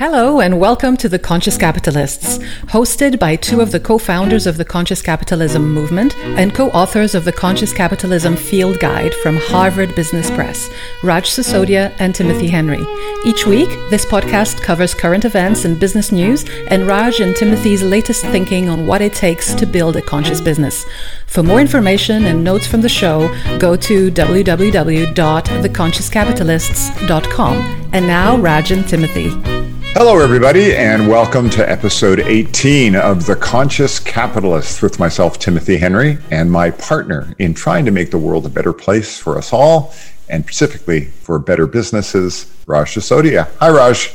Hello, and welcome to The Conscious Capitalists, hosted by two of the co founders of the Conscious Capitalism movement and co authors of the Conscious Capitalism Field Guide from Harvard Business Press, Raj Sisodia and Timothy Henry. Each week, this podcast covers current events and business news and Raj and Timothy's latest thinking on what it takes to build a conscious business. For more information and notes from the show, go to www.theconsciouscapitalists.com. And now, Raj and Timothy. Hello, everybody, and welcome to episode 18 of The Conscious Capitalist with myself, Timothy Henry, and my partner in trying to make the world a better place for us all, and specifically for better businesses, Raj Sisodia. Hi, Raj.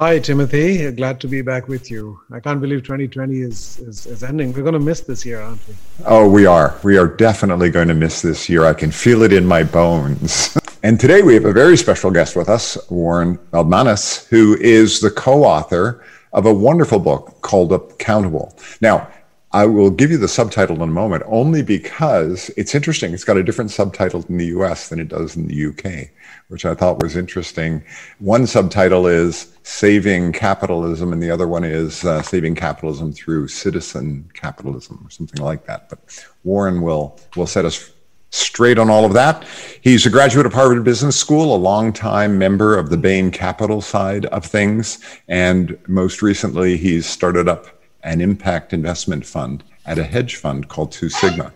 Hi, Timothy. Glad to be back with you. I can't believe 2020 is, is, is ending. We're going to miss this year, aren't we? Oh, we are. We are definitely going to miss this year. I can feel it in my bones. And today we have a very special guest with us, Warren Valdmanis, who is the co-author of a wonderful book called Accountable. Now, I will give you the subtitle in a moment only because it's interesting. It's got a different subtitle in the US than it does in the UK, which I thought was interesting. One subtitle is Saving Capitalism, and the other one is uh, Saving Capitalism Through Citizen Capitalism, or something like that. But Warren will, will set us straight on all of that. He's a graduate of Harvard Business School, a longtime member of the Bain Capital side of things, and most recently, he's started up an impact investment fund at a hedge fund called Two Sigma.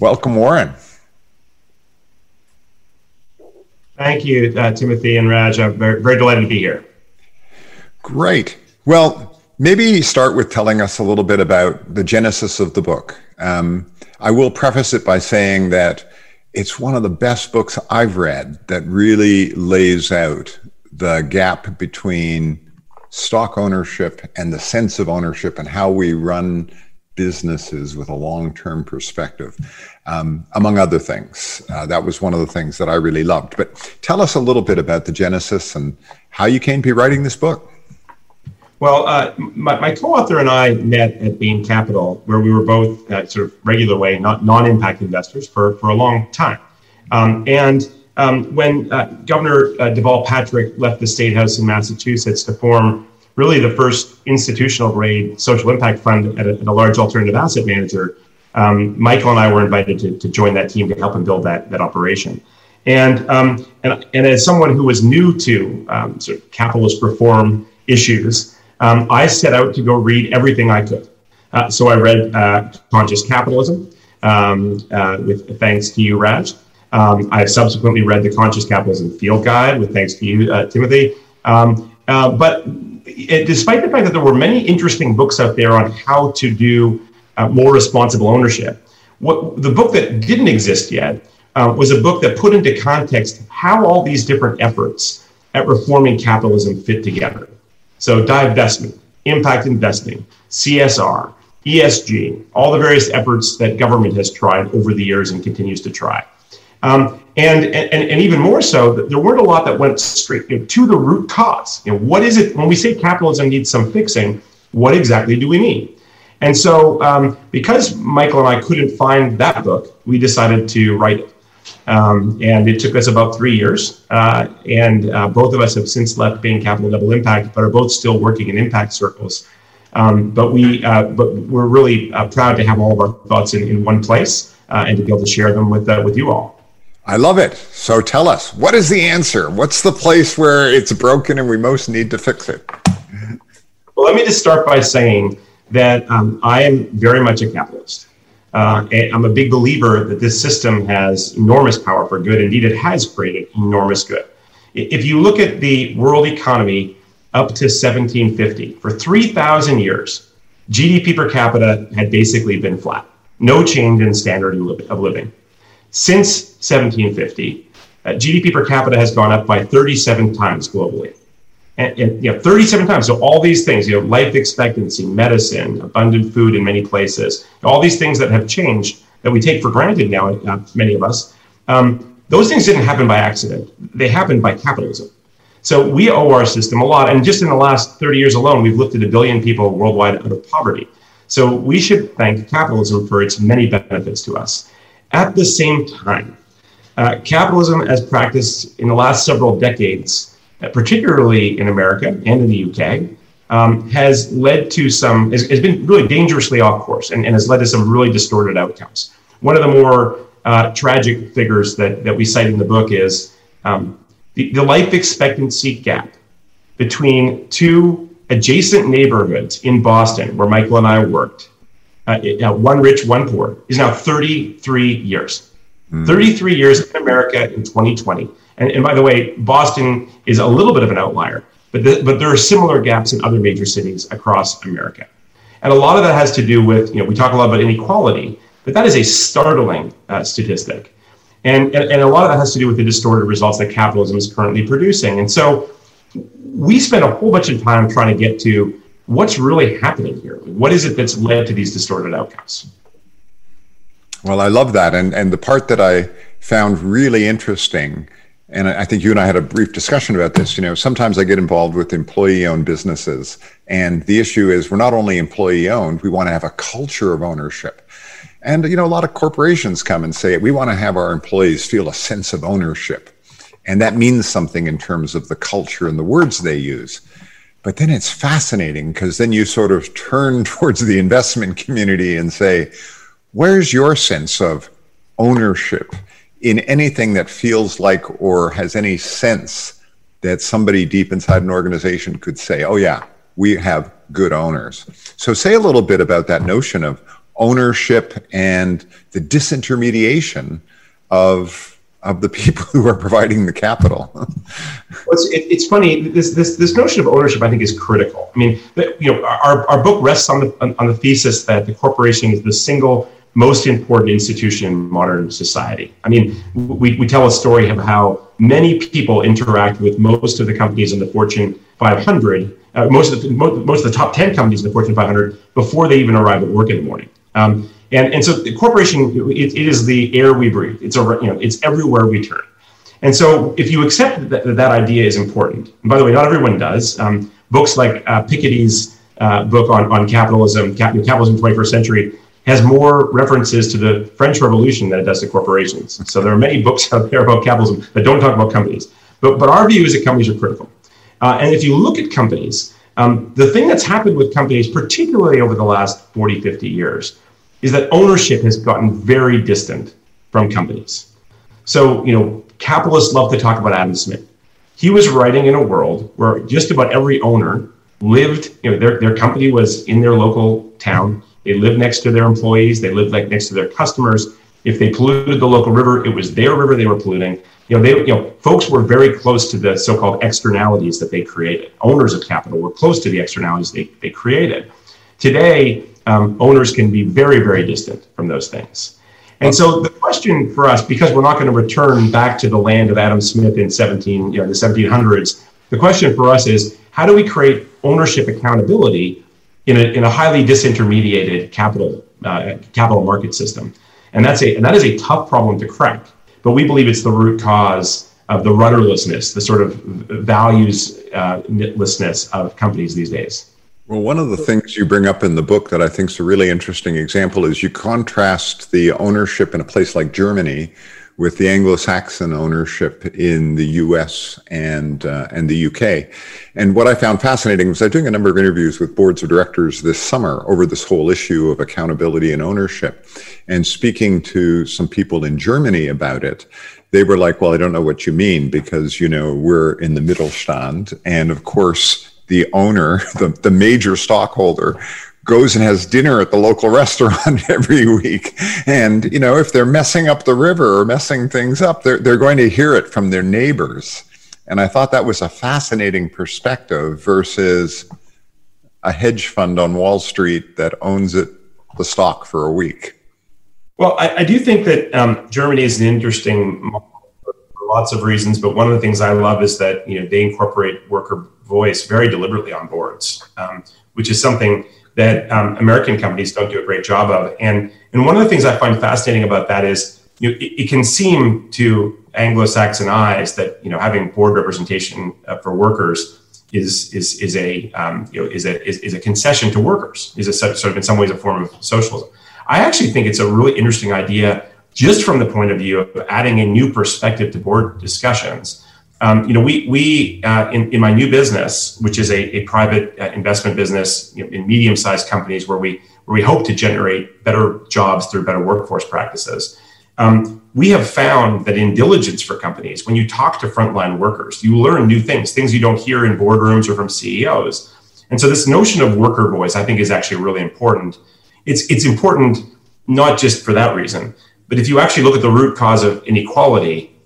Welcome, Warren. Thank you, uh, Timothy and Raj. I'm very, very delighted to be here. Great. Well, maybe start with telling us a little bit about the genesis of the book. Um, I will preface it by saying that it's one of the best books I've read that really lays out the gap between stock ownership and the sense of ownership and how we run businesses with a long term perspective, um, among other things. Uh, that was one of the things that I really loved. But tell us a little bit about the genesis and how you came to be writing this book. Well, uh, my, my, co-author and I met at Bain Capital, where we were both uh, sort of regular way, not non-impact investors for, for a long time. Um, and um, when uh, Governor uh, Deval Patrick left the State House in Massachusetts to form really the first institutional grade social impact fund at a, at a large alternative asset manager, um, Michael and I were invited to, to join that team to help him build that, that operation. And, um, and, and as someone who was new to um, sort of capitalist reform issues, um, I set out to go read everything I could. Uh, so I read uh, Conscious Capitalism, um, uh, with thanks to you, Raj. Um, I've subsequently read the Conscious Capitalism Field Guide, with thanks to you, uh, Timothy. Um, uh, but it, despite the fact that there were many interesting books out there on how to do uh, more responsible ownership, what the book that didn't exist yet was a book that put into context how all these different efforts at reforming capitalism fit together. So divestment, impact investing, CSR, ESG, all the various efforts that government has tried over the years and continues to try. Um, and, and, and even more so, there weren't a lot that went straight you know, to the root cause. You know, what is it, when we say capitalism needs some fixing, what exactly do we mean? And so, um, because Michael and I couldn't find that book, we decided to write it. Um, and it took us about three years. Uh, and uh, both of us have since left Bain Capital Double Impact, but are both still working in impact circles. Um, but we, uh, but we're really uh, proud to have all of our thoughts in, in one place uh, and to be able to share them with uh, with you all. I love it. So tell us, what is the answer? What's the place where it's broken and we most need to fix it? Well, let me just start by saying that um, I am very much a capitalist. Uh, I'm a big believer that this system has enormous power for good. Indeed, it has created enormous good. If you look at the world economy up to 1750, for 3,000 years, GDP per capita had basically been flat, no change in standard of living. Since 1750, uh, GDP per capita has gone up by 37 times globally. And, and, you know 37 times so all these things you know life expectancy medicine abundant food in many places all these things that have changed that we take for granted now uh, many of us um, those things didn't happen by accident. They happened by capitalism. So we owe our system a lot and just in the last 30 years alone we've lifted a billion people worldwide out of poverty. So we should thank capitalism for its many benefits to us at the same time uh, capitalism as practiced in the last several decades uh, particularly in America and in the UK, um, has led to some, has, has, been really dangerously off course and, and, has led to some really distorted outcomes. One of the more uh, tragic figures that, that we cite in the book is um, the, the life expectancy gap between two adjacent neighborhoods in Boston, where Michael and I worked, uh, one rich, one poor, is now 33 years. Mm. 33 years in America in 2020. And, and by the way, Boston is a little bit of an outlier, but, the, but there are similar gaps in other major cities across America. And a lot of that has to do with, you know, we talk a lot about inequality, but that is a startling uh, statistic. And, and, and a lot of that has to do with the distorted results that capitalism is currently producing. And so we spent a whole bunch of time trying to get to what's really happening here. What is it that's led to these distorted outcomes? Well, I love that. And, and the part that I found really interesting and I think you and I had a brief discussion about this. You know, sometimes I get involved with employee owned businesses. And the issue is we're not only employee owned, we want to have a culture of ownership. And, you know, a lot of corporations come and say, we want to have our employees feel a sense of ownership. And that means something in terms of the culture and the words they use. But then it's fascinating because then you sort of turn towards the investment community and say, where's your sense of ownership? in anything that feels like or has any sense that somebody deep inside an organization could say, oh, yeah, we have good owners. So, say a little bit about that notion of ownership and the disintermediation of of the people who are providing the capital. well, it's, it, it's funny. This, this this notion of ownership, I think, is critical. I mean, you know, our, our book rests on the on, on the thesis that the corporation is the single most important institution in modern society. I mean, we, we tell a story of how many people interact with most of the companies in the Fortune 500, uh, most, of the, most of the top 10 companies in the Fortune 500 before they even arrive at work in the morning. Um, and, and so the corporation, it, it is the air we breathe. It's, over, you know, it's everywhere we turn. And so if you accept that that idea is important, and by the way, not everyone does, um, books like uh, Piketty's uh, book on, on capitalism, capitalism 21st century, has more references to the French Revolution than it does to corporations. So there are many books out there about capitalism that don't talk about companies. But, but our view is that companies are critical. Uh, and if you look at companies, um, the thing that's happened with companies, particularly over the last 40, 50 years, is that ownership has gotten very distant from companies. So, you know, capitalists love to talk about Adam Smith. He was writing in a world where just about every owner lived, you know, their, their company was in their local town they lived next to their employees. They lived like next to their customers. If they polluted the local river, it was their river they were polluting. You know, they, you know, folks were very close to the so-called externalities that they created. Owners of capital were close to the externalities they, they created. Today, um, owners can be very, very distant from those things. And so the question for us, because we're not going to return back to the land of Adam Smith in 17, you know, the 1700s, the question for us is how do we create ownership accountability in a, in a highly disintermediated capital uh, capital market system, and that's a and that is a tough problem to crack. But we believe it's the root cause of the rudderlessness, the sort of valueslessness uh, of companies these days. Well, one of the things you bring up in the book that I think is a really interesting example is you contrast the ownership in a place like Germany with the Anglo-Saxon ownership in the U.S. and uh, and the U.K. And what I found fascinating was I'm doing a number of interviews with boards of directors this summer over this whole issue of accountability and ownership, and speaking to some people in Germany about it. They were like, "Well, I don't know what you mean because you know we're in the Mittelstand, and of course." The owner, the, the major stockholder, goes and has dinner at the local restaurant every week. And, you know, if they're messing up the river or messing things up, they're, they're going to hear it from their neighbors. And I thought that was a fascinating perspective versus a hedge fund on Wall Street that owns it, the stock for a week. Well, I, I do think that um, Germany is an interesting model for lots of reasons, but one of the things I love is that you know they incorporate worker voice very deliberately on boards, um, which is something that um, American companies don't do a great job of. And and one of the things I find fascinating about that is you know, it, it, can seem to Anglo-Saxon eyes that you know having board representation uh, for workers is is is a um, you know is a is, is, a concession to workers is a sort of in some ways a form of socialism. I actually think it's a really interesting idea just from the point of view of adding a new perspective to board discussions Um, you know, we we uh, in in my new business, which is a, a private uh, investment business you know, in medium sized companies, where we where we hope to generate better jobs through better workforce practices. Um, we have found that in diligence for companies, when you talk to frontline workers, you learn new things, things you don't hear in boardrooms or from CEOs. And so, this notion of worker voice, I think, is actually really important. It's it's important not just for that reason, but if you actually look at the root cause of inequality,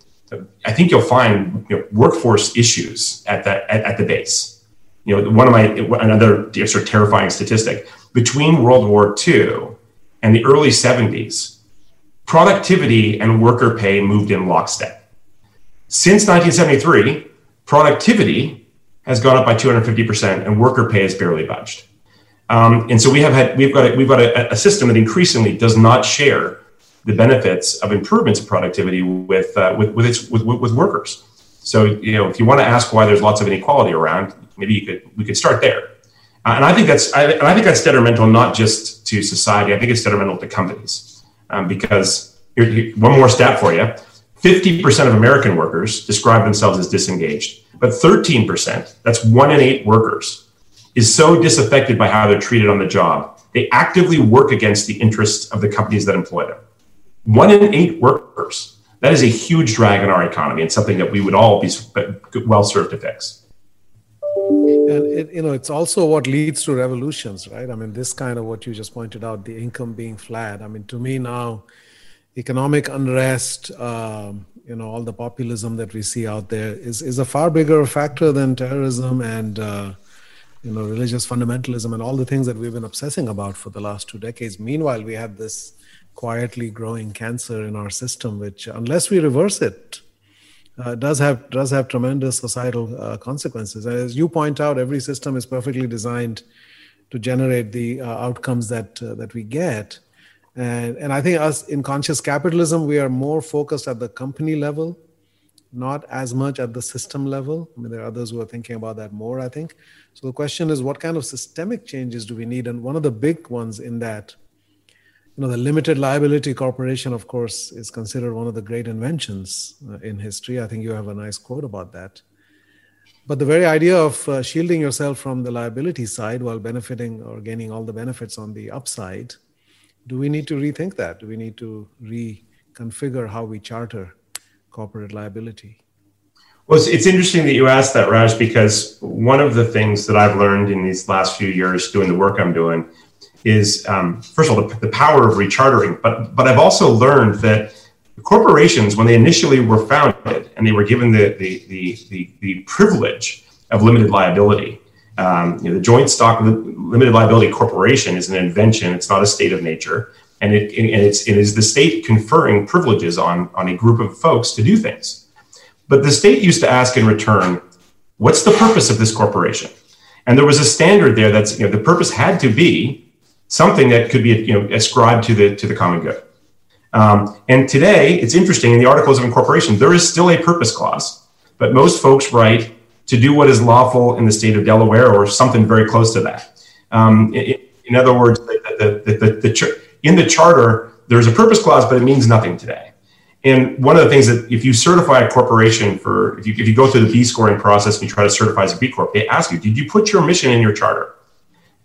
I think you'll find you know, workforce issues at that at, at, the base. You know, one of my another sort of terrifying statistic between World War II and the early 70s, productivity and worker pay moved in lockstep. Since 1973, productivity has gone up by 250%, and worker pay has barely budged. Um, and so we have had we've got a, we've got a, a system that increasingly does not share the benefits of improvements in productivity with uh, with with, its, with with workers. So you know, if you want to ask why there's lots of inequality around, maybe you could we could start there. Uh, and I think that's I, and I think that's detrimental not just to society. I think it's detrimental to companies um, because here, here, one more stat for you: fifty percent of American workers describe themselves as disengaged, but thirteen percent—that's one in eight workers—is so disaffected by how they're treated on the job they actively work against the interests of the companies that employ them one in eight workers. That is a huge drag on our economy and something that we would all be well served to fix. And it, you know, it's also what leads to revolutions, right? I mean, this kind of what you just pointed out, the income being flat. I mean, to me now, economic unrest, um, you know, all the populism that we see out there is is a far bigger factor than terrorism and uh, you know religious fundamentalism and all the things that we've been obsessing about for the last two decades. Meanwhile, we have this quietly growing cancer in our system, which, unless we reverse it, uh, does have does have tremendous societal uh, consequences. As you point out, every system is perfectly designed to generate the uh, outcomes that uh, that we get. And and I think us in conscious capitalism, we are more focused at the company level, not as much at the system level. I mean, there are others who are thinking about that more. I think. So the question is, what kind of systemic changes do we need? And one of the big ones in that you know the limited liability corporation of course is considered one of the great inventions uh, in history. I think you have a nice quote about that. But the very idea of uh, shielding yourself from the liability side while benefiting or gaining all the benefits on the upside do we need to rethink that? Do we need to reconfigure how we charter corporate liability? Well, it's, it's interesting that you asked that, Raj, because one of the things that I've learned in these last few years doing the work I'm doing is um, first of all the, the, power of rechartering, but but I've also learned that corporations, when they initially were founded and they were given the the the, the, the privilege of limited liability, um, you know, the joint stock limited liability corporation is an invention. It's not a state of nature, and it and it's it is the state conferring privileges on on a group of folks to do things. But the state used to ask in return, "What's the purpose of this corporation?" And there was a standard there that's you know the purpose had to be something that could be you know ascribed to the to the common good. Um, and today, it's interesting in the Articles of Incorporation, there is still a purpose clause, but most folks write to do what is lawful in the state of Delaware or something very close to that. Um, in, in, other words, the, the, the, the, in the charter, there's a purpose clause, but it means nothing today. And one of the things that if you certify a corporation for, if you, if you go through the B scoring process and you try to certify as a B Corp, they ask you, did you put your mission in your charter?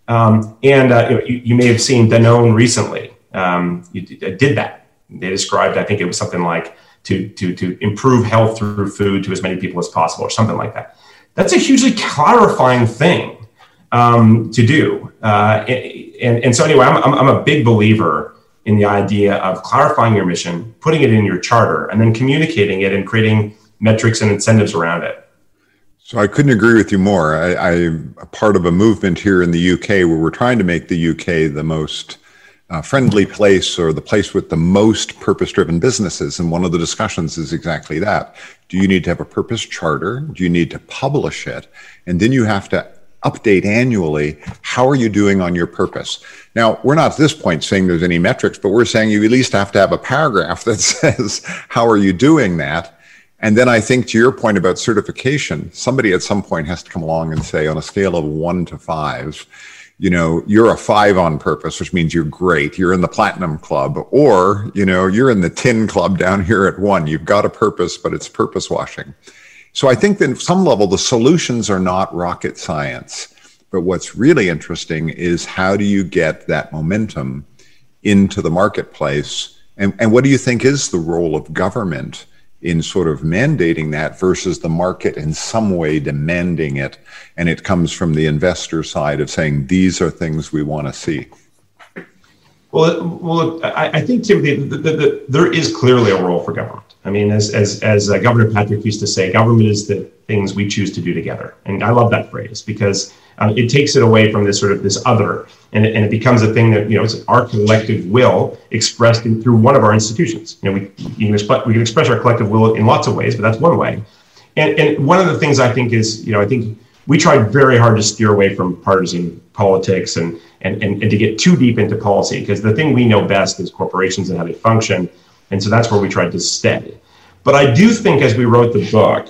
Um, and uh, you, you, may have seen Danone recently um, uh, did that. They described, I think it was something like to, to, to improve health through food to as many people as possible or something like that. That's a hugely clarifying thing um, to do. Uh, and, and so anyway, I'm, I'm a big believer in the idea of clarifying your mission, putting it in your charter, and then communicating it and creating metrics and incentives around it. So I couldn't agree with you more. I, am part of a movement here in the UK where we're trying to make the UK the most uh, friendly place or the place with the most purpose driven businesses. And one of the discussions is exactly that. Do you need to have a purpose charter? Do you need to publish it? And then you have to update annually. How are you doing on your purpose? Now, we're not at this point saying there's any metrics, but we're saying you at least have to have a paragraph that says, how are you doing that? And then I think to your point about certification, somebody at some point has to come along and say, on a scale of one to five, you know, you're a five on purpose, which means you're great. You're in the platinum club, or, you know, you're in the tin club down here at one. You've got a purpose, but it's purpose washing. So I think that at some level, the solutions are not rocket science. But what's really interesting is how do you get that momentum into the marketplace? And, and what do you think is the role of government in sort of mandating that versus the market in some way demanding it? And it comes from the investor side of saying, these are things we want to see. Well, well, I, think Timothy, the, the, the, there is clearly a role for government. I mean, as as as uh, Governor Patrick used to say, government is the things we choose to do together, and I love that phrase because um, it takes it away from this sort of this other, and it, and it becomes a thing that you know it's our collective will expressed in, through one of our institutions. You know, we you can express, we can express our collective will in lots of ways, but that's one way. And and one of the things I think is you know I think we tried very hard to steer away from partisan politics and and, and, and to get too deep into policy because the thing we know best is corporations and how they function. And so that's where we tried to stay. But I do think as we wrote the book,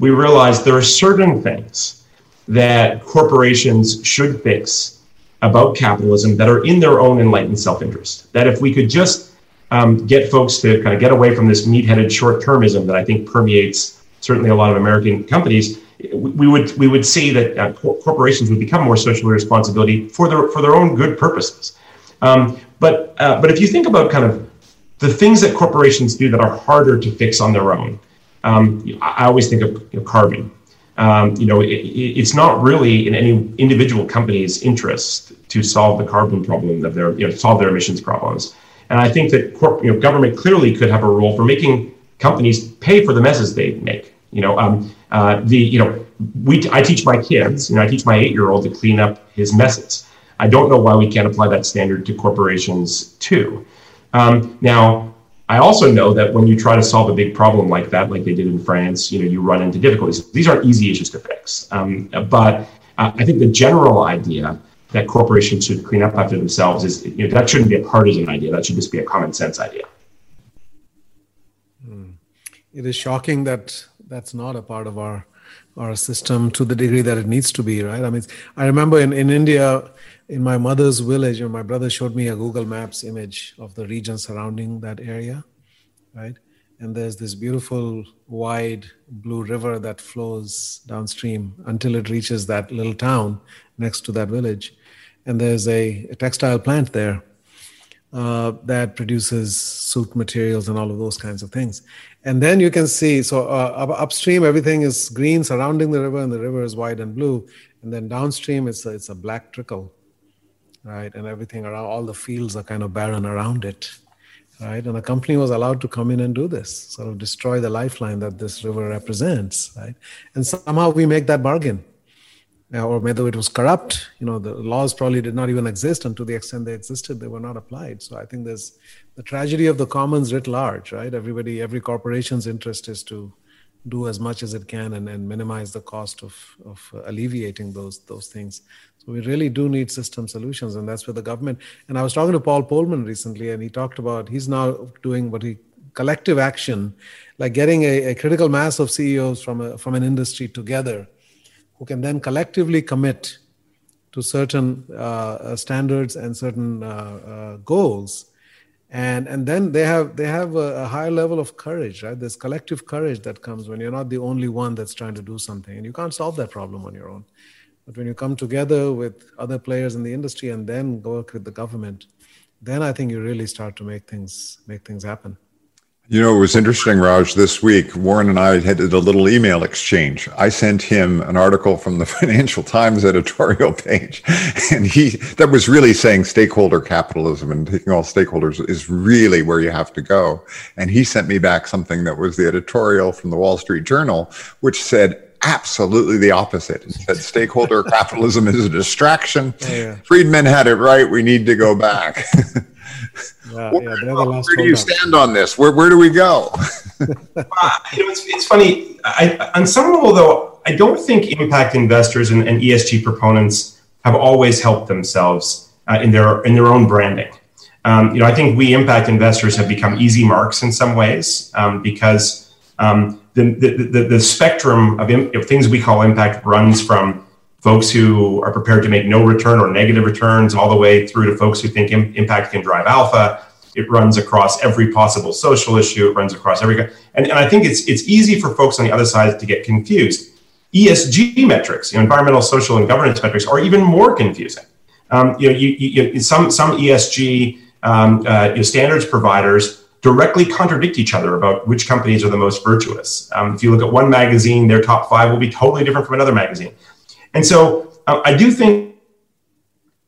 we realized there are certain things that corporations should fix about capitalism that are in their own enlightened self interest. That if we could just um, get folks to kind of get away from this meat headed short termism that I think permeates certainly a lot of American companies we would we would see that uh, corporations would become more socially responsibility for their for their own good purposes. Um, but uh, but if you think about kind of the things that corporations do that are harder to fix on their own, um, I always think of you know, carbon. Um, you know, it, it's not really in any individual company's interest to solve the carbon problem of their you know solve their emissions problems. And I think that corp, you know government clearly could have a role for making companies pay for the messes they make. You know, um, uh, the you know we I teach my kids, you know, I teach my eight year old to clean up his messes. I don't know why we can't apply that standard to corporations too. Um, now, I also know that when you try to solve a big problem like that, like they did in France, you know, you run into difficulties. These aren't easy issues to fix. Um, but uh, I think the general idea that corporations should clean up after themselves is you know, that shouldn't be a partisan idea. That should just be a common sense idea. Hmm. It is shocking that that's not a part of our our system to the degree that it needs to be, right? I mean, I remember in, in India, in my mother's village, my brother showed me a Google Maps image of the region surrounding that area, right? And there's this beautiful wide blue river that flows downstream until it reaches that little town next to that village. And there's a, a textile plant there uh, that produces suit materials and all of those kinds of things. And then you can see, so uh, upstream, everything is green surrounding the river, and the river is white and blue. And then downstream, it's a, it's a black trickle, right? And everything around, all the fields are kind of barren around it, right? And the company was allowed to come in and do this, sort of destroy the lifeline that this river represents, right? And somehow we make that bargain or whether it was corrupt. You know, the laws probably did not even exist, and to the extent they existed, they were not applied. So I think there's the tragedy of the commons writ large, right? Everybody, every corporation's interest is to do as much as it can and, and minimize the cost of, of alleviating those those things. So we really do need system solutions, and that's where the government. And I was talking to Paul Polman recently, and he talked about he's now doing what he collective action, like getting a, a critical mass of CEOs from a, from an industry together who can then collectively commit to certain uh, uh, standards and certain uh, uh, goals. And and then they have they have a, a, higher level of courage right? There's collective courage that comes when you're not the only one that's trying to do something and you can't solve that problem on your own. But when you come together with other players in the industry and then work with the government then i think you really start to make things make things happen you know, it was interesting, Raj. This week, Warren and I had a little email exchange. I sent him an article from the Financial Times editorial page, and he that was really saying stakeholder capitalism and taking all stakeholders is really where you have to go. And he sent me back something that was the editorial from the Wall Street Journal, which said absolutely the opposite. It said stakeholder capitalism is a distraction. Yeah. Friedman had it right. We need to go back. Yeah, where, yeah, where do you stand on this? Where where do we go? uh, you know, it's, it's funny. I, on some level, though, I don't think impact investors and, and ESG proponents have always helped themselves uh, in their in their own branding. Um, you know, I think we impact investors have become easy marks in some ways um, because um, the, the, the, the, spectrum of, Im- of things we call impact runs from folks who are prepared to make no return or negative returns, all the way through to folks who think Im- impact can drive alpha. It runs across every possible social issue. It runs across every, and, and I think it's it's easy for folks on the other side to get confused. ESG metrics, you know, environmental, social, and governance metrics, are even more confusing. Um, you know, you, you, some some ESG um, uh, standards providers directly contradict each other about which companies are the most virtuous. Um, if you look at one magazine, their top five will be totally different from another magazine. And so uh, I do think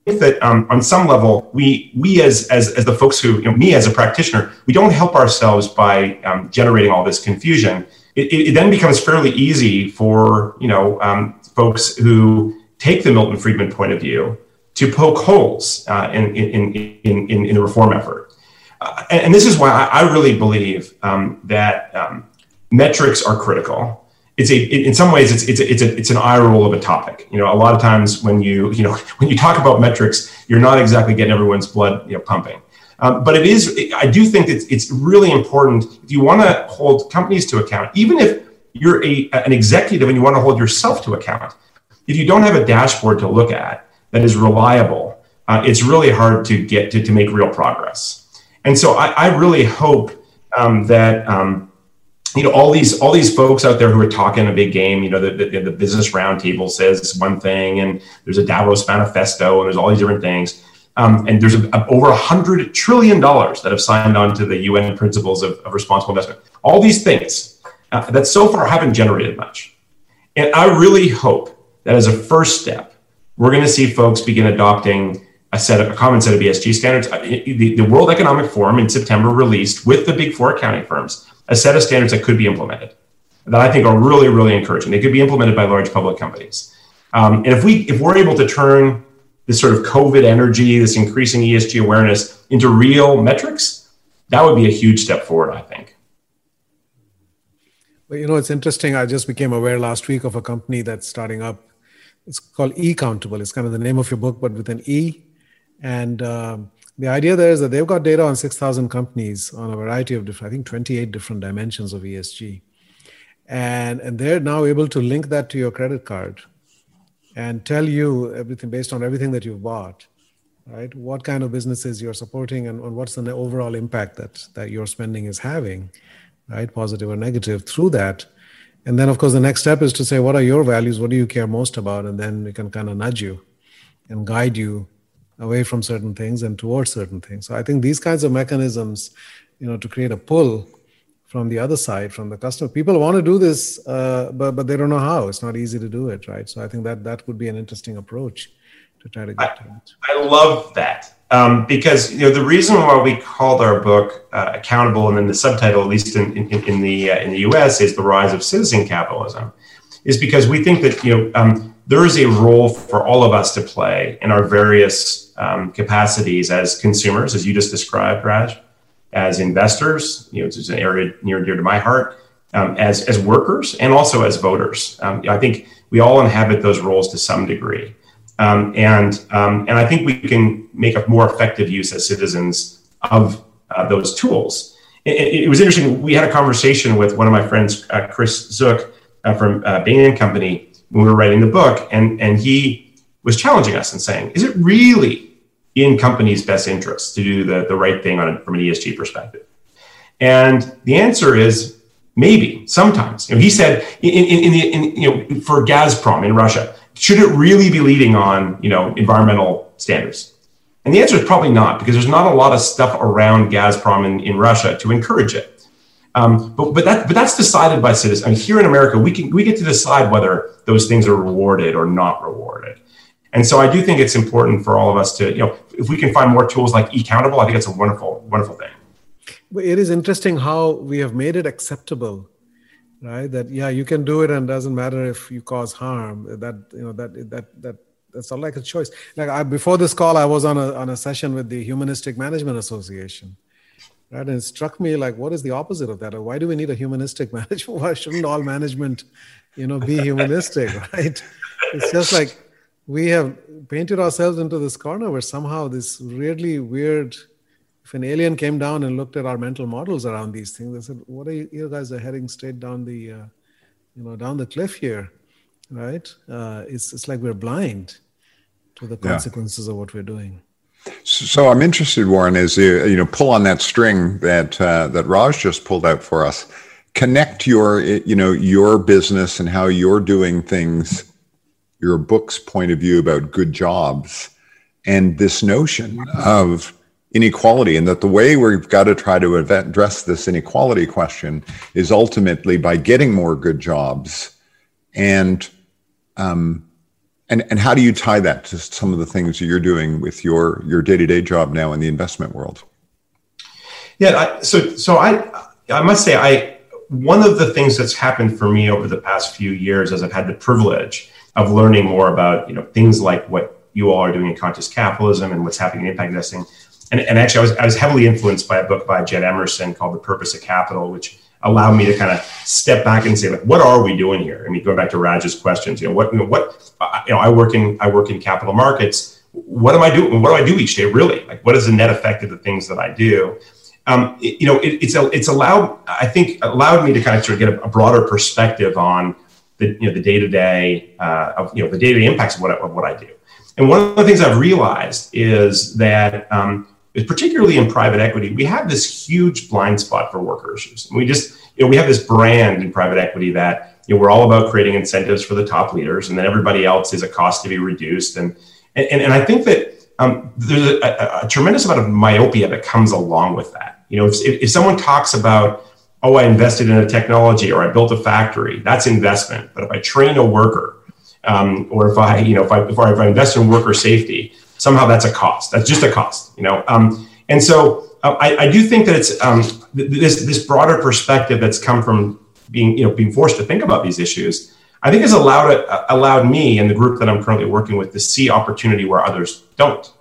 that um, on some level, we we as, as as the folks who you know, me as a practitioner, we don't help ourselves by um, generating all this confusion. It, it, then becomes fairly easy for you know um, folks who take the Milton Friedman point of view to poke holes uh, in, in, in, in, in the reform effort. Uh, and, and, this is why I, I really believe um, that um, metrics are critical. It's a, in some ways, it's, it's, a, it's, a, it's an eye roll of a topic. You know, a lot of times when you, you know, when you talk about metrics, you're not exactly getting everyone's blood you know, pumping. Um, but it is, I do think it's, it's really important if you want to hold companies to account, even if you're a, an executive and you want to hold yourself to account, if you don't have a dashboard to look at, that is reliable, uh, it's really hard to get to, to make real progress. And so I, I really hope um, that um, you know all these all these folks out there who are talking a big game. You know, the, the, the business roundtable says one thing, and there's a Davos manifesto, and there's all these different things. Um, and there's a, a, over a hundred trillion dollars that have signed on to the UN principles of, of responsible investment. All these things uh, that so far haven't generated much. And I really hope that as a first step, we're going to see folks begin adopting a set of a common set of ESG standards. Uh, the, the World Economic Forum in September released with the big four accounting firms a set of standards that could be implemented that I think are really, really encouraging. They could be implemented by large public companies. Um, and if we if we're able to turn this sort of COVID energy, this increasing ESG awareness into real metrics, that would be a huge step forward, I think. Well, you know, it's interesting. I just became aware last week of a company that's starting up it's called E Countable. It's kind of the name of your book, but with an E. And um, the idea there is that they've got data on 6,000 companies on a variety of different, I think 28 different dimensions of ESG. And, and they're now able to link that to your credit card and tell you everything based on everything that you've bought, right? What kind of businesses you're supporting and, and what's the overall impact that, that your spending is having, right? Positive or negative through that and then of course the next step is to say what are your values what do you care most about and then we can kind of nudge you and guide you away from certain things and towards certain things. So i think these kinds of mechanisms you know to create a pull from the other side from the customer people want to do this uh, but, but they don't know how. It's not easy to do it right? So i think that that would be an interesting approach to try to get I, to it. I love that um, because you know the reason why we called our book uh, accountable, and then the subtitle, at least in, in, in the uh, in the U.S., is the rise of citizen capitalism, is because we think that you know um, there is a role for all of us to play in our various um, capacities as consumers, as you just described, Raj, as investors, you know, it's an area near and dear to my heart, um, as as workers, and also as voters. Um, I think we all inhabit those roles to some degree. Um, and um, and I think we can make a more effective use as citizens of uh, those tools. It, it, was interesting. We had a conversation with one of my friends, uh, Chris Zook uh, from uh, Bain and Company, when we were writing the book, and and he was challenging us and saying, "Is it really in companies' best interest to do the, the right thing on a, from an ESG perspective?" And the answer is maybe sometimes. You know, he said in, in, in the in, you know for Gazprom in Russia, should it really be leading on you know environmental standards? And the answer is probably not, because there's not a lot of stuff around Gazprom in, in Russia to encourage it. Um, but but that but that's decided by citizens. I mean, here in America, we can we get to decide whether those things are rewarded or not rewarded. And so I do think it's important for all of us to, you know, if we can find more tools like eCountable, I think it's a wonderful, wonderful thing. It is interesting how we have made it acceptable right that yeah you can do it and doesn't matter if you cause harm that you know that that that that's all like a choice like I, before this call i was on a on a session with the humanistic management association right and it struck me like what is the opposite of that or why do we need a humanistic management why shouldn't all management you know be humanistic right it's just like we have painted ourselves into this corner where somehow this really weird if an alien came down and looked at our mental models around these things, they said, "What are you, you guys are heading straight down the, uh, you know, down the cliff here, right? Uh, it's it's like we're blind to the consequences yeah. of what we're doing." So I'm interested, Warren, as you, you know, pull on that string that uh, that Raj just pulled out for us. Connect your, you know, your business and how you're doing things, your book's point of view about good jobs, and this notion of inequality, and that the way we've got to try to address this inequality question is ultimately by getting more good jobs, and um, and and how do you tie that to some of the things that you're doing with your your day to day job now in the investment world? Yeah, I, so so I I must say I one of the things that's happened for me over the past few years as I've had the privilege of learning more about you know things like what you all are doing in conscious capitalism and what's happening in impact investing. And, and actually, I was, I was heavily influenced by a book by Jed Emerson called The Purpose of Capital, which allowed me to kind of step back and say, like, what are we doing here? I mean, going back to Raj's questions, you know, what, you know, what, you know, I work in, I work in capital markets. What am I doing? What do I do each day? Really, like, what is the net effect of the things that I do? Um, it, you know, it, it's it's allowed. I think allowed me to kind of sort of get a, a broader perspective on the you know the day to day of you know the day to day impacts of what of what I do. And one of the things I've realized is that um, particularly in private equity, we have this huge blind spot for worker issues. And we just, you know, we have this brand in private equity that, you know, we're all about creating incentives for the top leaders, and then everybody else is a cost to be reduced. And and, and I think that um, there's a, a, a, tremendous amount of myopia that comes along with that. You know, if, if someone talks about, oh, I invested in a technology or I built a factory, that's investment. But if I train a worker, um, or if I, you know, if I, if I, if I invest in worker safety, somehow that's a cost. That's just a cost, you know. Um, and so uh, I, I, do think that it's um, this this broader perspective that's come from being you know being forced to think about these issues. I think has allowed uh, allowed me and the group that I'm currently working with to see opportunity where others don't.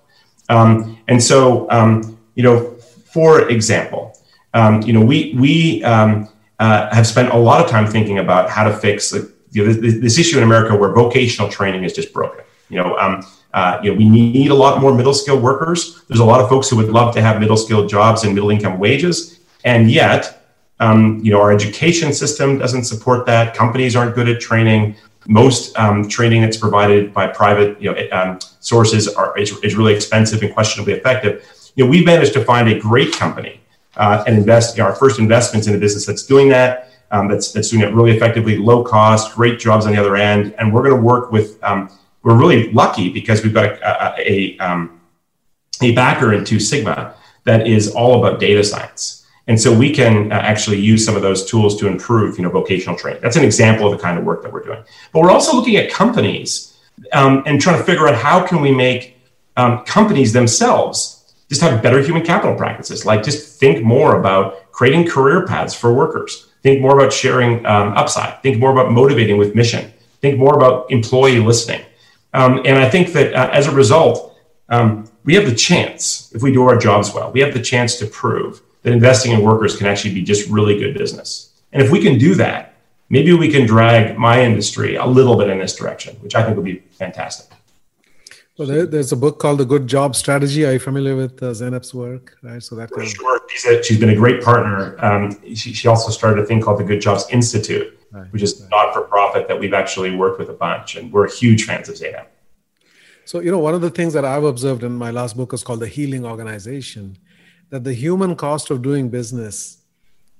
Um, and so um, you know, for example, um, you know we we um, uh, have spent a lot of time thinking about how to fix you know, this, this, issue in America where vocational training is just broken. You know, uh, you know, we need a lot more middle skilled workers. There's a lot of folks who would love to have middle skilled jobs and middle income wages, and yet, um, you know, our education system doesn't support that. Companies aren't good at training. Most um, training that's provided by private you know, um, sources are, is, is, really expensive and questionably effective. You know, we've managed to find a great company uh, and invest you know, our first investments in a business that's doing that. Um, that's, that's doing it really effectively, low cost, great jobs on the other end, and we're going to work with um, we're really lucky because we've got a, a, a, um, a backer in Two Sigma that is all about data science. And so we can uh, actually use some of those tools to improve, you know, vocational training. That's an example of the kind of work that we're doing. But we're also looking at companies um, and trying to figure out how can we make um, companies themselves just have better human capital practices. Like just think more about creating career paths for workers. Think more about sharing um, upside. Think more about motivating with mission. Think more about employee listening. Um, and I think that uh, as a result, um, we have the chance, if we do our jobs well, we have the chance to prove that investing in workers can actually be just really good business. And if we can do that, maybe we can drag my industry a little bit in this direction, which I think would be fantastic. Well, there, there's a book called The Good Job Strategy. Are you familiar with uh, Zeynep's work? Right, so that For sure. She's, a, she's been a great partner. Um, she, she also started a thing called the Good Jobs Institute, right. which is not for profit that we've actually worked with a bunch, and we're huge fans of Zeynep. So, you know, one of the things that I've observed in my last book is called The Healing Organization, that the human cost of doing business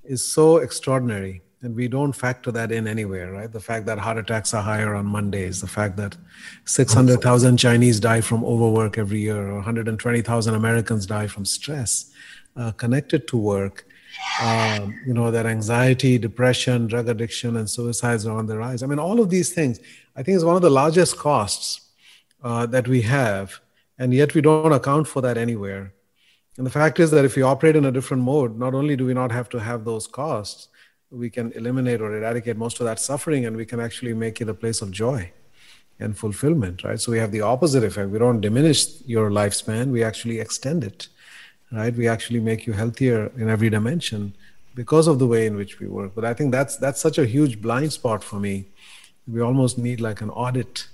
is so extraordinary. And we don't factor that in anywhere, right? The fact that heart attacks are higher on Mondays, the fact that 600,000 Chinese die from overwork every year, or 120,000 Americans die from stress uh, connected to work um, you know, that anxiety, depression, drug addiction, and suicides are on the rise. I mean, all of these things, I think, is one of the largest costs uh, that we have, and yet we don't account for that anywhere. And the fact is that if we operate in a different mode, not only do we not have to have those costs, we can eliminate or eradicate most of that suffering, and we can actually make it a place of joy and fulfillment, right? So we have the opposite effect. We don't diminish your lifespan, we actually extend it right? We actually make you healthier in every dimension because of the way in which we work. But I think that's that's such a huge blind spot for me. We almost need like an audit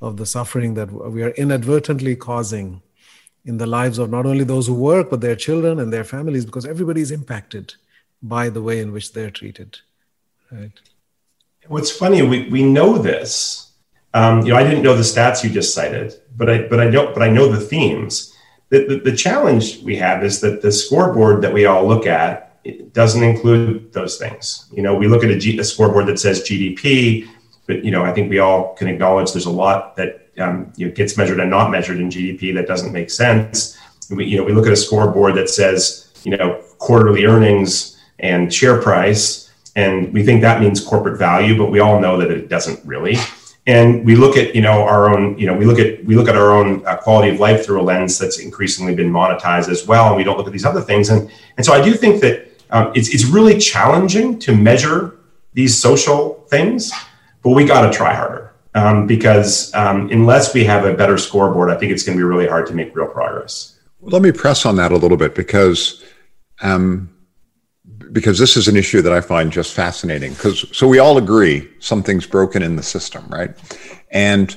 of the suffering that we are inadvertently causing in the lives of not only those who work but their children and their families because everybody is impacted by the way in which they're treated right what's funny we, we know this um, you know i didn't know the stats you just cited but i but i know but i know the themes the, the, the challenge we have is that the scoreboard that we all look at it doesn't include those things. You know, we look at a, G, a scoreboard that says GDP, but you know, I think we all can acknowledge there's a lot that um, you know, gets measured and not measured in GDP that doesn't make sense. We, you know, we look at a scoreboard that says you know quarterly earnings and share price, and we think that means corporate value, but we all know that it doesn't really and we look at you know our own you know we look at we look at our own uh, quality of life through a lens that's increasingly been monetized as well and we don't look at these other things. And and so i do think that um, it's, it's really challenging to measure these social things but we got to try harder um, because um, unless we have a better scoreboard i think it's going to be really hard to make real progress. Let me press on that a little bit because um, because this is an issue that I find just fascinating. Because so we all agree something's broken in the system, right? And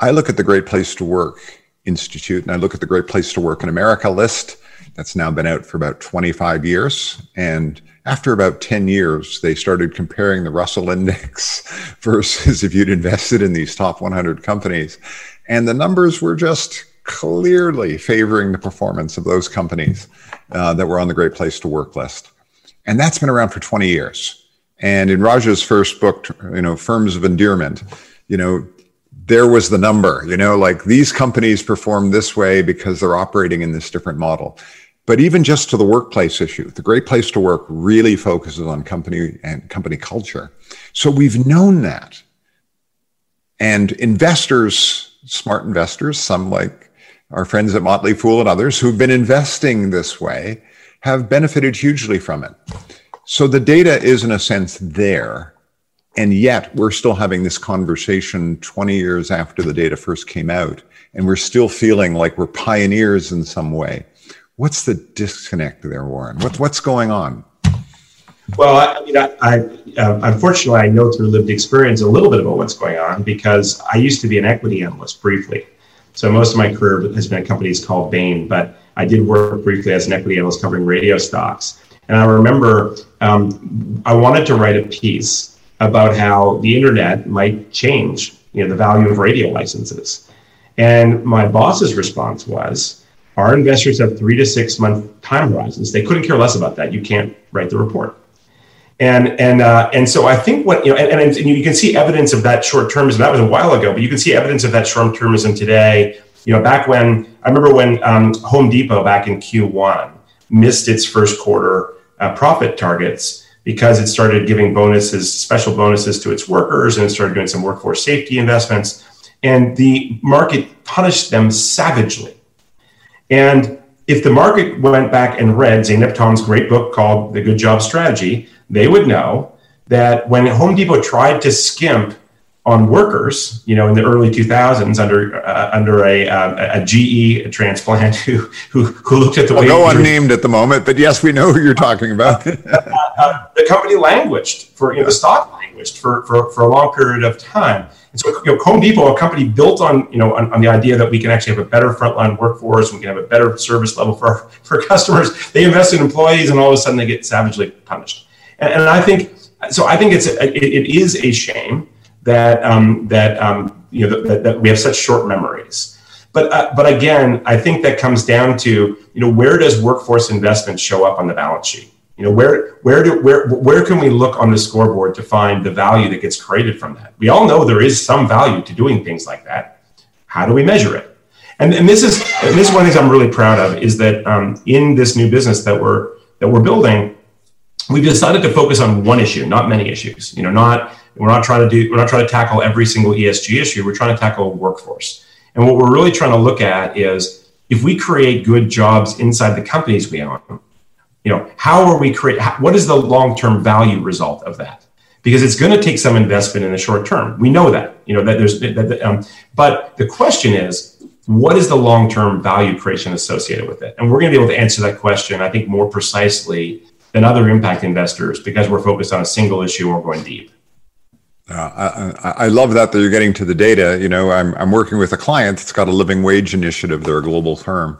I look at the Great Place to Work Institute, and I look at the Great Place to Work in America list that's now been out for about 25 years. And after about 10 years, they started comparing the Russell Index versus if you'd invested in these top 100 companies. And the numbers were just clearly favoring the performance of those companies uh, that were on the Great Place to Work list. And that's been around for 20 years. And in Raj's first book, you know, Firms of Endearment, you know, there was the number, you know, like these companies perform this way because they're operating in this different model. But even just to the workplace issue, the great place to work really focuses on company and company culture. So we've known that. And investors, smart investors, some like our friends at Motley Fool and others who've been investing this way, have benefited hugely from it. So the data is, in a sense, there. And yet we're still having this conversation 20 years after the data first came out, and we're still feeling like we're pioneers in some way. What's the disconnect there, Warren? What, what's going on? Well, I, mean, I, I uh, unfortunately I know through lived experience a little bit about what's going on because I used to be an equity analyst briefly. So most of my career has been at companies called Bain, but I did work briefly as an equity analyst covering radio stocks. And I remember um, I wanted to write a piece about how the internet might change, you know, the value of radio licenses. And my boss's response was, our investors have three to six month time horizons. They couldn't care less about that. You can't write the report. And and uh, and so I think what you know, and, and, you can see evidence of that short termism. That was a while ago, but you can see evidence of that short termism today you know, back when I remember when um, Home Depot back in Q1 missed its first quarter uh, profit targets because it started giving bonuses, special bonuses to its workers, and it started doing some workforce safety investments. And the market punished them savagely. And if the market went back and read Zeynep Ton's great book called The Good Job Strategy, they would know that when Home Depot tried to skimp on workers, you know, in the early 2000s under uh, under a, uh, a GE transplant who, who who looked at the way no unnamed at the moment, but yes, we know who you're talking about. uh, uh, the company languished for you know the stock languished for, for for a long period of time. And so, you know, Home Depot, a company built on you know on, on, the idea that we can actually have a better frontline workforce, we can have a better service level for for customers. They invest in employees, and all of a sudden they get savagely punished. And, and I think so. I think it's it, it is a shame that um, that um, you know that, that, we have such short memories. But uh, but again, I think that comes down to you know where does workforce investment show up on the balance sheet? You know where where do where where can we look on the scoreboard to find the value that gets created from that? We all know there is some value to doing things like that. How do we measure it? And, and this is and this is one of the things I'm really proud of is that um, in this new business that we're that we're building, we've decided to focus on one issue, not many issues. You know, not we're not trying to do, we're not trying to tackle every single ESG issue. We're trying to tackle workforce. And what we're really trying to look at is if we create good jobs inside the companies we own, you know, how are we create, what is the long-term value result of that? Because it's going to take some investment in the short term. We know that, you know, that there's, that, um, but the question is, what is the long-term value creation associated with it? And we're going to be able to answer that question, I think, more precisely than other impact investors because we're focused on a single issue we're going deep. Uh, I, I, love that, that you're getting to the data. You know, I'm, I'm working with a client that's got a living wage initiative. They're a global firm.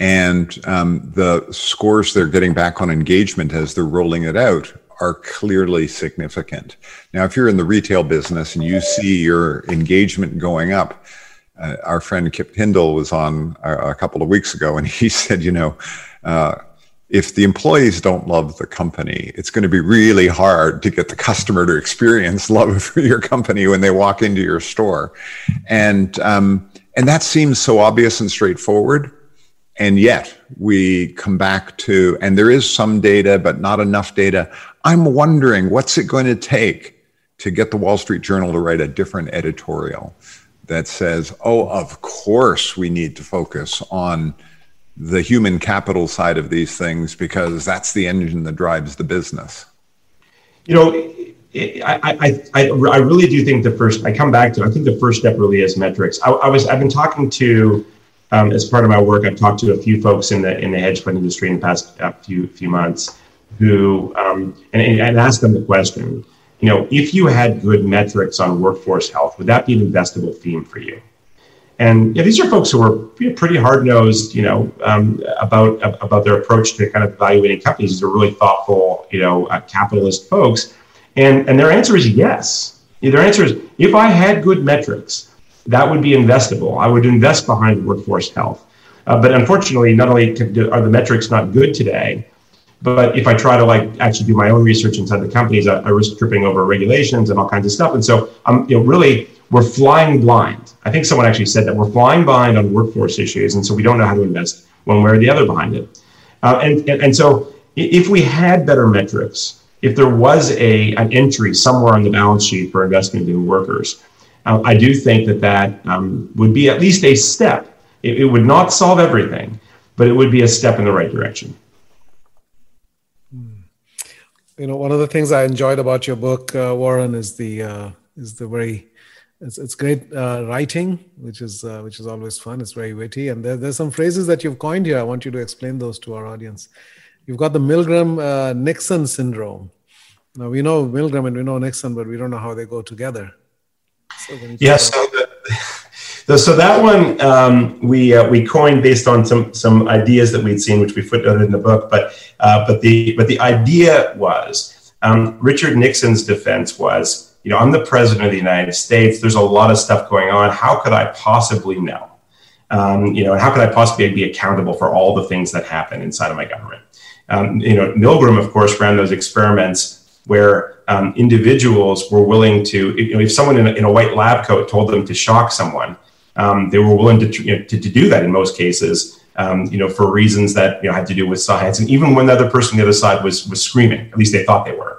And um, the scores they're getting back on engagement as they're rolling it out are clearly significant. Now, if you're in the retail business and you see your engagement going up, uh, our friend Kip Tindell was on a, a, couple of weeks ago, and he said, you know, uh, if the employees don't love the company, it's going to be really hard to get the customer to experience love for your company when they walk into your store, and um, and that seems so obvious and straightforward, and yet we come back to, and there is some data, but not enough data. I'm wondering what's it going to take to get the Wall Street Journal to write a different editorial that says, oh, of course we need to focus on the human capital side of these things because that's the engine that drives the business? You know, I, I, I, I really do think the first, I come back to, I think the first step really is metrics. I, I was, I've been talking to, um, as part of my work, I've talked to a few folks in the, in the hedge fund industry in the past uh, few, few months who, um, and, and asked them the question, you know, if you had good metrics on workforce health, would that be an investable theme for you? And yeah, these are folks who are pretty hard nosed, you know, um, about about their approach to kind of evaluating companies. These are really thoughtful, you know, uh, capitalist folks, and and their answer is yes. Their answer is if I had good metrics, that would be investable. I would invest behind workforce health. Uh, but unfortunately, not only are the metrics not good today, but if I try to like actually do my own research inside the companies, I, I risk tripping over regulations and all kinds of stuff. And so I'm, you know, really we're flying blind. I think someone actually said that we're flying blind on workforce issues, and so we don't know how to invest one way or the other behind it. Uh, and, and and so if we had better metrics, if there was a an entry somewhere on the balance sheet for investment in workers, uh, I do think that that um, would be at least a step. It, it would not solve everything, but it would be a step in the right direction you know one of the things i enjoyed about your book uh, warren is the uh, is the very it's, it's great uh, writing which is uh, which is always fun. It's very witty. And there, there's some phrases that you've coined here. I want you to explain those to our audience. You've got the milgram uh, nixon syndrome. Now we know milgram and we know nixon but we don't know how they go together. So yes so so that one um, we uh, we coined based on some some ideas that we'd seen, which we footnoted in the book. But uh, but the but the idea was um, Richard Nixon's defense was, you know, I'm the president of the United States. There's a lot of stuff going on. How could I possibly know? Um, you know, and how could I possibly be accountable for all the things that happen inside of my government? Um, you know, Milgram, of course, ran those experiments where um, individuals were willing to, you know, if someone in a, in a white lab coat told them to shock someone, um, they were willing to, you know, to, to do that in most cases um, you know, for reasons that you know had to do with science. And even when the other person on the other side was was screaming, at least they thought they were.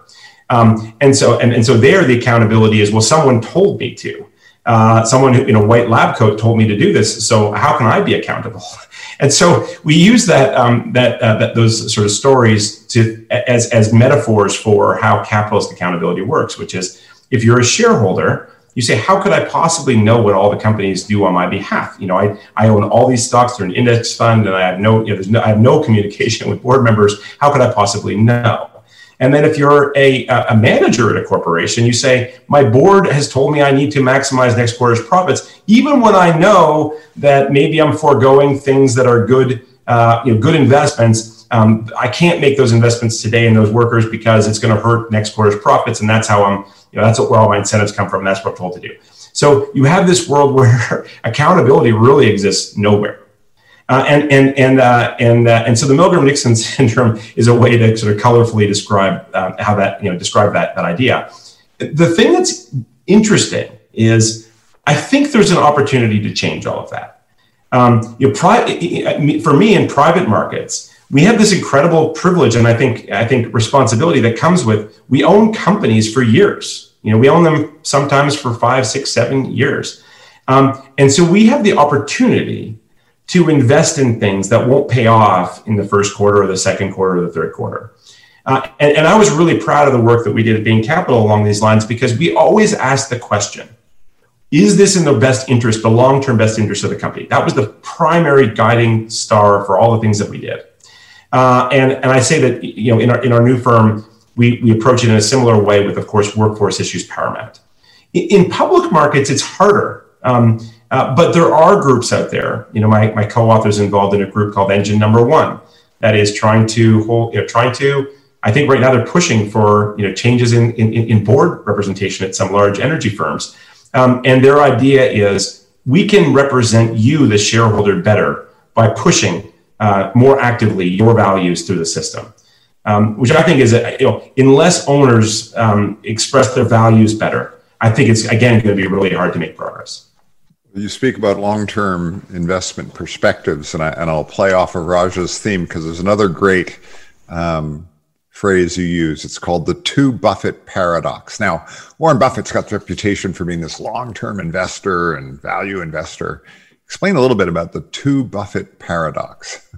Um, and so and, and so there the accountability is well, someone told me to. Uh, someone in a white lab coat told me to do this. So how can I be accountable? And so we use that um, that, uh, that those sort of stories to as as metaphors for how capitalist accountability works, which is if you're a shareholder, you say, how could I possibly know what all the companies do on my behalf? You know, I, I own all these stocks, they're an index fund, and I have no, you know, no, I have no communication with board members. How could I possibly know? And then if you're a, a manager at a corporation, you say, my board has told me I need to maximize next quarter's profits, even when I know that maybe I'm foregoing things that are good, uh, you know, good investments. Um, I can't make those investments today in those workers because it's going to hurt next quarter's profits, and that's how I'm you know, that's where all my incentives come from. That's what I'm told to do. So you have this world where accountability really exists nowhere. Uh, and and and uh, and uh, and so the Milgram-Nixon syndrome is a way to sort of colorfully describe um, how that you know describe that that idea. The thing that's interesting is I think there's an opportunity to change all of that. Um, you know, pri- for me in private markets, we have this incredible privilege and I think I think responsibility that comes with we own companies for years. You know, we own them sometimes for five, six, seven years, um, and so we have the opportunity to invest in things that won't pay off in the first quarter or the second quarter or the third quarter. Uh, and, and I was really proud of the work that we did at Bain Capital along these lines because we always asked the question is this in the best interest, the long term best interest of the company? That was the primary guiding star for all the things that we did. Uh, and, and I say that, you know, in our, in our new firm, we, we approach it in a similar way with, of course, workforce issues paramount. In, in public markets, it's harder. Um, uh, but there are groups out there. You know, my, my co-author is involved in a group called Engine Number One, that is trying to hold, you know, trying to. I think right now they're pushing for you know changes in in, in board representation at some large energy firms, um, and their idea is we can represent you, the shareholder, better by pushing uh, more actively your values through the system. Um, which I think is, you know, unless owners um, express their values better, I think it's again going to be really hard to make progress. You speak about long-term investment perspectives, and, I, and I'll play off of Raj's theme because there's another great um, phrase you use. It's called the two Buffett paradox. Now, Warren Buffett's got the reputation for being this long-term investor and value investor. Explain a little bit about the two Buffett paradox.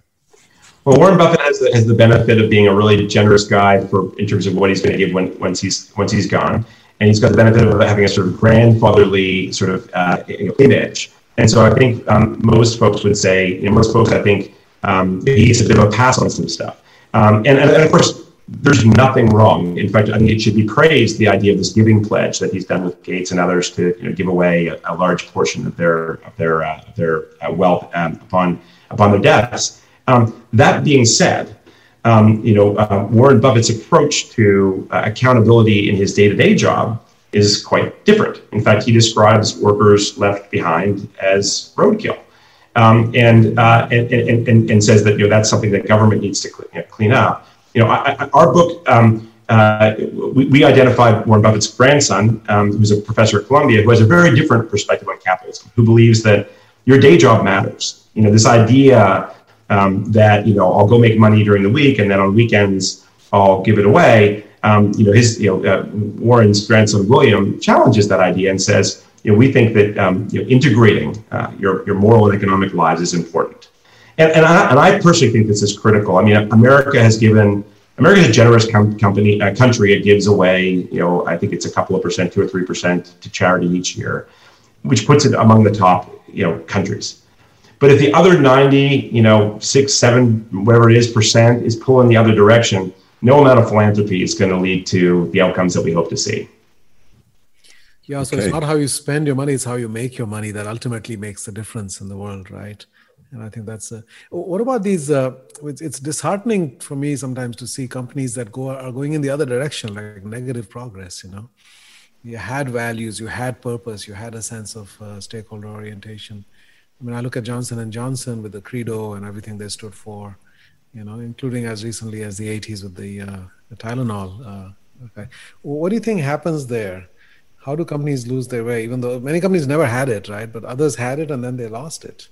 Well, Warren Buffett has the, has the benefit of being a really generous guy for in terms of what he's going to give when once he's once he's gone, and he's got the benefit of having a sort of grandfatherly sort of uh, image. And so I think um, most folks would say, you know, most folks I think um, he gets a bit of a pass on some stuff. Um, and, and, and, of course, there's nothing wrong. In fact, I think it should be praised the idea of this giving pledge that he's done with Gates and others to you know, give away a, a, large portion of their of their uh, their uh, wealth um, upon upon their deaths. Um, that being said, um, you know uh, Warren Buffett's approach to uh, accountability in his day to day job is quite different. In fact, he describes workers left behind as roadkill. Um, and, uh, and, and, and, and says that you know that's something that government needs to clean, clean up you know, I, I, our book, um, uh, we, we, identified Warren Buffett's grandson, um, who's a professor at Columbia, who has a very different perspective on capitalism, who believes that your day job matters. You know, this idea um, that you know I'll go make money during the week and then on weekends I'll give it away. Um, you know, his you know uh, Warren's grandson William challenges that idea and says, you know, we think that um, you know, integrating uh, your your moral and economic lives is important. And, and, I, and I personally think this is critical. I mean, America has given, America is a generous com- company, uh, country. It gives away, you know, I think it's a couple of percent, two or three percent to charity each year, which puts it among the top, you know, countries. But if the other 90, you know, six, seven, whatever it is, percent is pulling the other direction, no amount of philanthropy is going to lead to the outcomes that we hope to see. Yeah, so okay. it's not how you spend your money, it's how you make your money that ultimately makes the difference in the world, right? and i think that's a, what about these uh, it's, it's, disheartening for me sometimes to see companies that go are going in the other direction like negative progress you know you had values you had purpose you had a sense of uh, stakeholder orientation i mean i look at johnson and johnson with the credo and everything they stood for you know including as recently as the 80s with the, uh, the tylenol uh, okay what do you think happens there how do companies lose their way even though many companies never had it right but others had it and then they lost it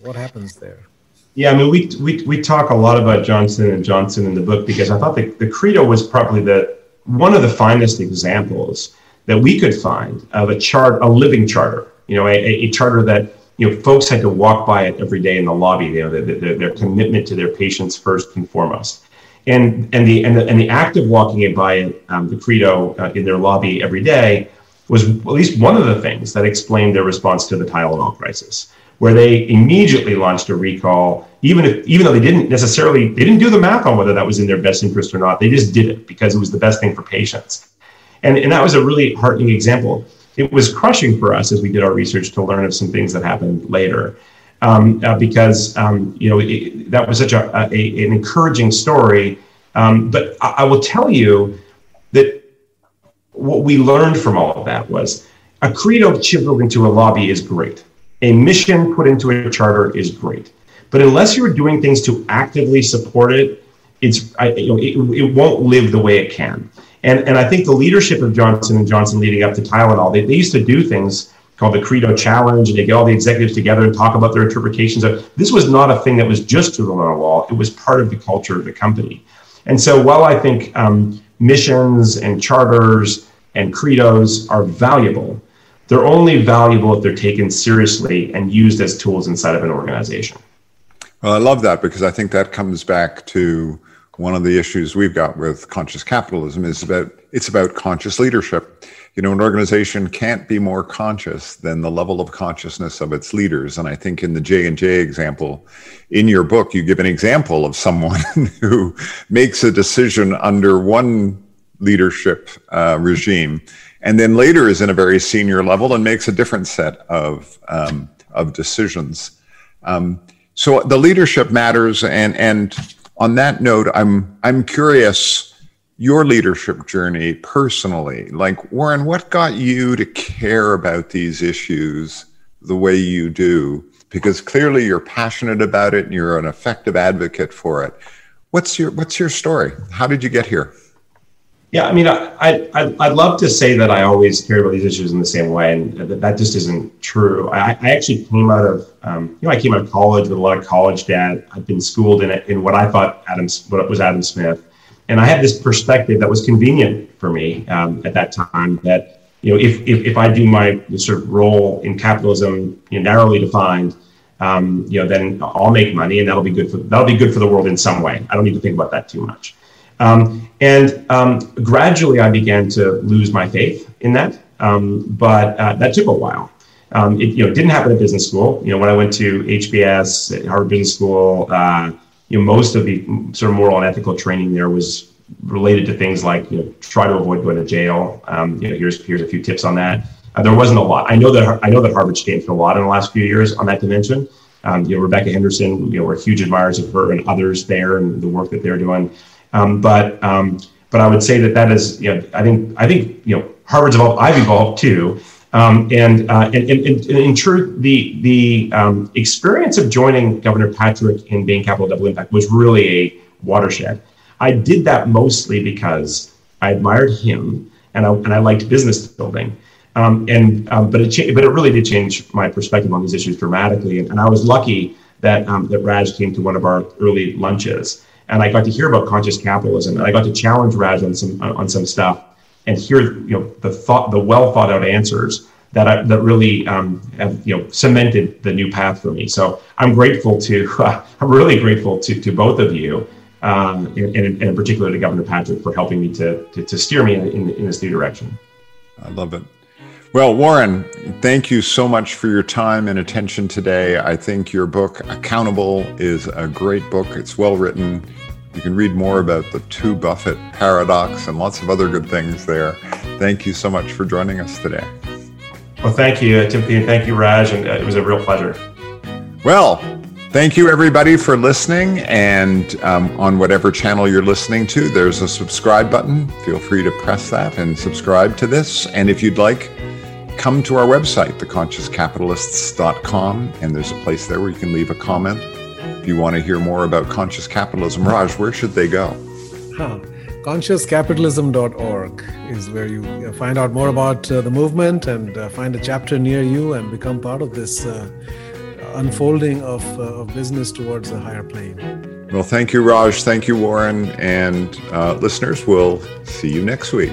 what happens there? Yeah, I mean, we, we, we talk a lot about Johnson and Johnson in the book because I thought the, the Credo was probably the one of the finest examples that we could find of a chart, a living charter. You know, a, a charter that you know folks had to walk by it every day in the lobby. You know, their, their, their commitment to their patients first and foremost, and and the and the, and the act of walking it by um, the Credo uh, in their lobby every day was at least one of the things that explained their response to the Tylenol crisis where they immediately launched a recall, even if even though they didn't necessarily they didn't do the math on whether that was in their best interest or not. They just did it because it was the best thing for patients. And, and that was a really heartening example. It was crushing for us as we did our research to learn of some things that happened later. Um, uh, because um, you know it, that was such a, a, an encouraging story. Um, but I, I will tell you that what we learned from all of that was a credo chiseled into a lobby is great a mission put into a charter is great, but unless you're doing things to actively support it, it's I, you know, it, it won't live the way it can. And and I think the leadership of Johnson and Johnson leading up to Tylenol, they, they used to do things called the Credo Challenge, and they get all the executives together and talk about their interpretations of. This was not a thing that was just on a wall; it was part of the culture of the company. And so, while I think um, missions and charters and credos are valuable, they're only valuable if they're taken seriously and used as tools inside of an organization. Well, I love that because I think that comes back to one of the issues we've got with conscious capitalism is about it's about conscious leadership. You know, an organization can't be more conscious than the level of consciousness of its leaders. And I think in the J and J example, in your book, you give an example of someone who makes a decision under one leadership uh, regime and then later is in a very senior level and makes a different set of um, of decisions. Um, so the leadership matters, and and on that note, I'm I'm curious your leadership journey personally. Like Warren, what got you to care about these issues the way you do because clearly you're passionate about it and you're an effective advocate for it. What's your what's your story? How did you get here? Yeah, I mean, I, I, I'd love to say that I always cared about these issues in the same way, and that, that just isn't true. I, I actually came out of, um, you know, I came out of college with a lot of college debt. I've been schooled in it, in what I thought Adam, what was Adam Smith, and I had this perspective that was convenient for me um, at that time. That you know, if, if if I do my sort of role in capitalism, you know, narrowly defined, um, you know, then I'll make money, and that'll be good for that'll be good for the world in some way. I don't need to think about that too much. Um, and um, gradually, I began to lose my faith in that, um, but uh, that took a while. Um, it you know didn't happen at business school. You know, when I went to HBS, Harvard Business School, uh, you know, most of the sort of moral and ethical training there was related to things like you know try to avoid going to jail. Um, you know, here's here's a few tips on that. Uh, there wasn't a lot. I know that I know that Harvard's changed a lot in the last few years on that dimension. Um, you know, Rebecca Henderson, you know, we're huge admirers of her and others there and the work that they're doing. Um, but um, but I would say that that is, you know, I think I think you know Harvard's evolved, I've evolved too. Um, and, uh, and, and, and, in truth, the the um, experience of joining Governor Patrick in Bain Capital Double Impact was really a watershed. I did that mostly because I admired him and I, and I liked business building. Um, and um, but it cha- but it really did change my perspective on these issues dramatically. And, and I was lucky that that Raj came to one of our early lunches and I got to hear about conscious capitalism, and I got to challenge Raj on some on some stuff, and hear you know the thought, the well thought out answers that I, that really um, have you know cemented the new path for me. So I'm grateful to uh, I'm really grateful to to both of you, um, and, and, in particular to Governor Patrick for helping me to to, to steer me in, in, in this new direction. I love it. Well, Warren, thank you so much for your time and attention today. I think your book, Accountable, is a great book. It's well written. You can read more about the two Buffett paradox and lots of other good things there. Thank you so much for joining us today. Well, thank you, Timothy, and thank you, Raj. And uh, it was a real pleasure. Well, Thank you, everybody, for listening. And um, on whatever channel you're listening to, there's a subscribe button. Feel free to press that and subscribe to this. And if you'd like, come to our website, theconsciouscapitalists.com, and there's a place there where you can leave a comment. If you want to hear more about conscious capitalism, Raj, where should they go? Huh. Consciouscapitalism.org is where you find out more about uh, the movement and uh, find a chapter near you and become part of this uh, unfolding of, uh, of business towards a higher plane. Well, thank you, Raj. Thank you, Warren. And uh, listeners, we'll see you next week.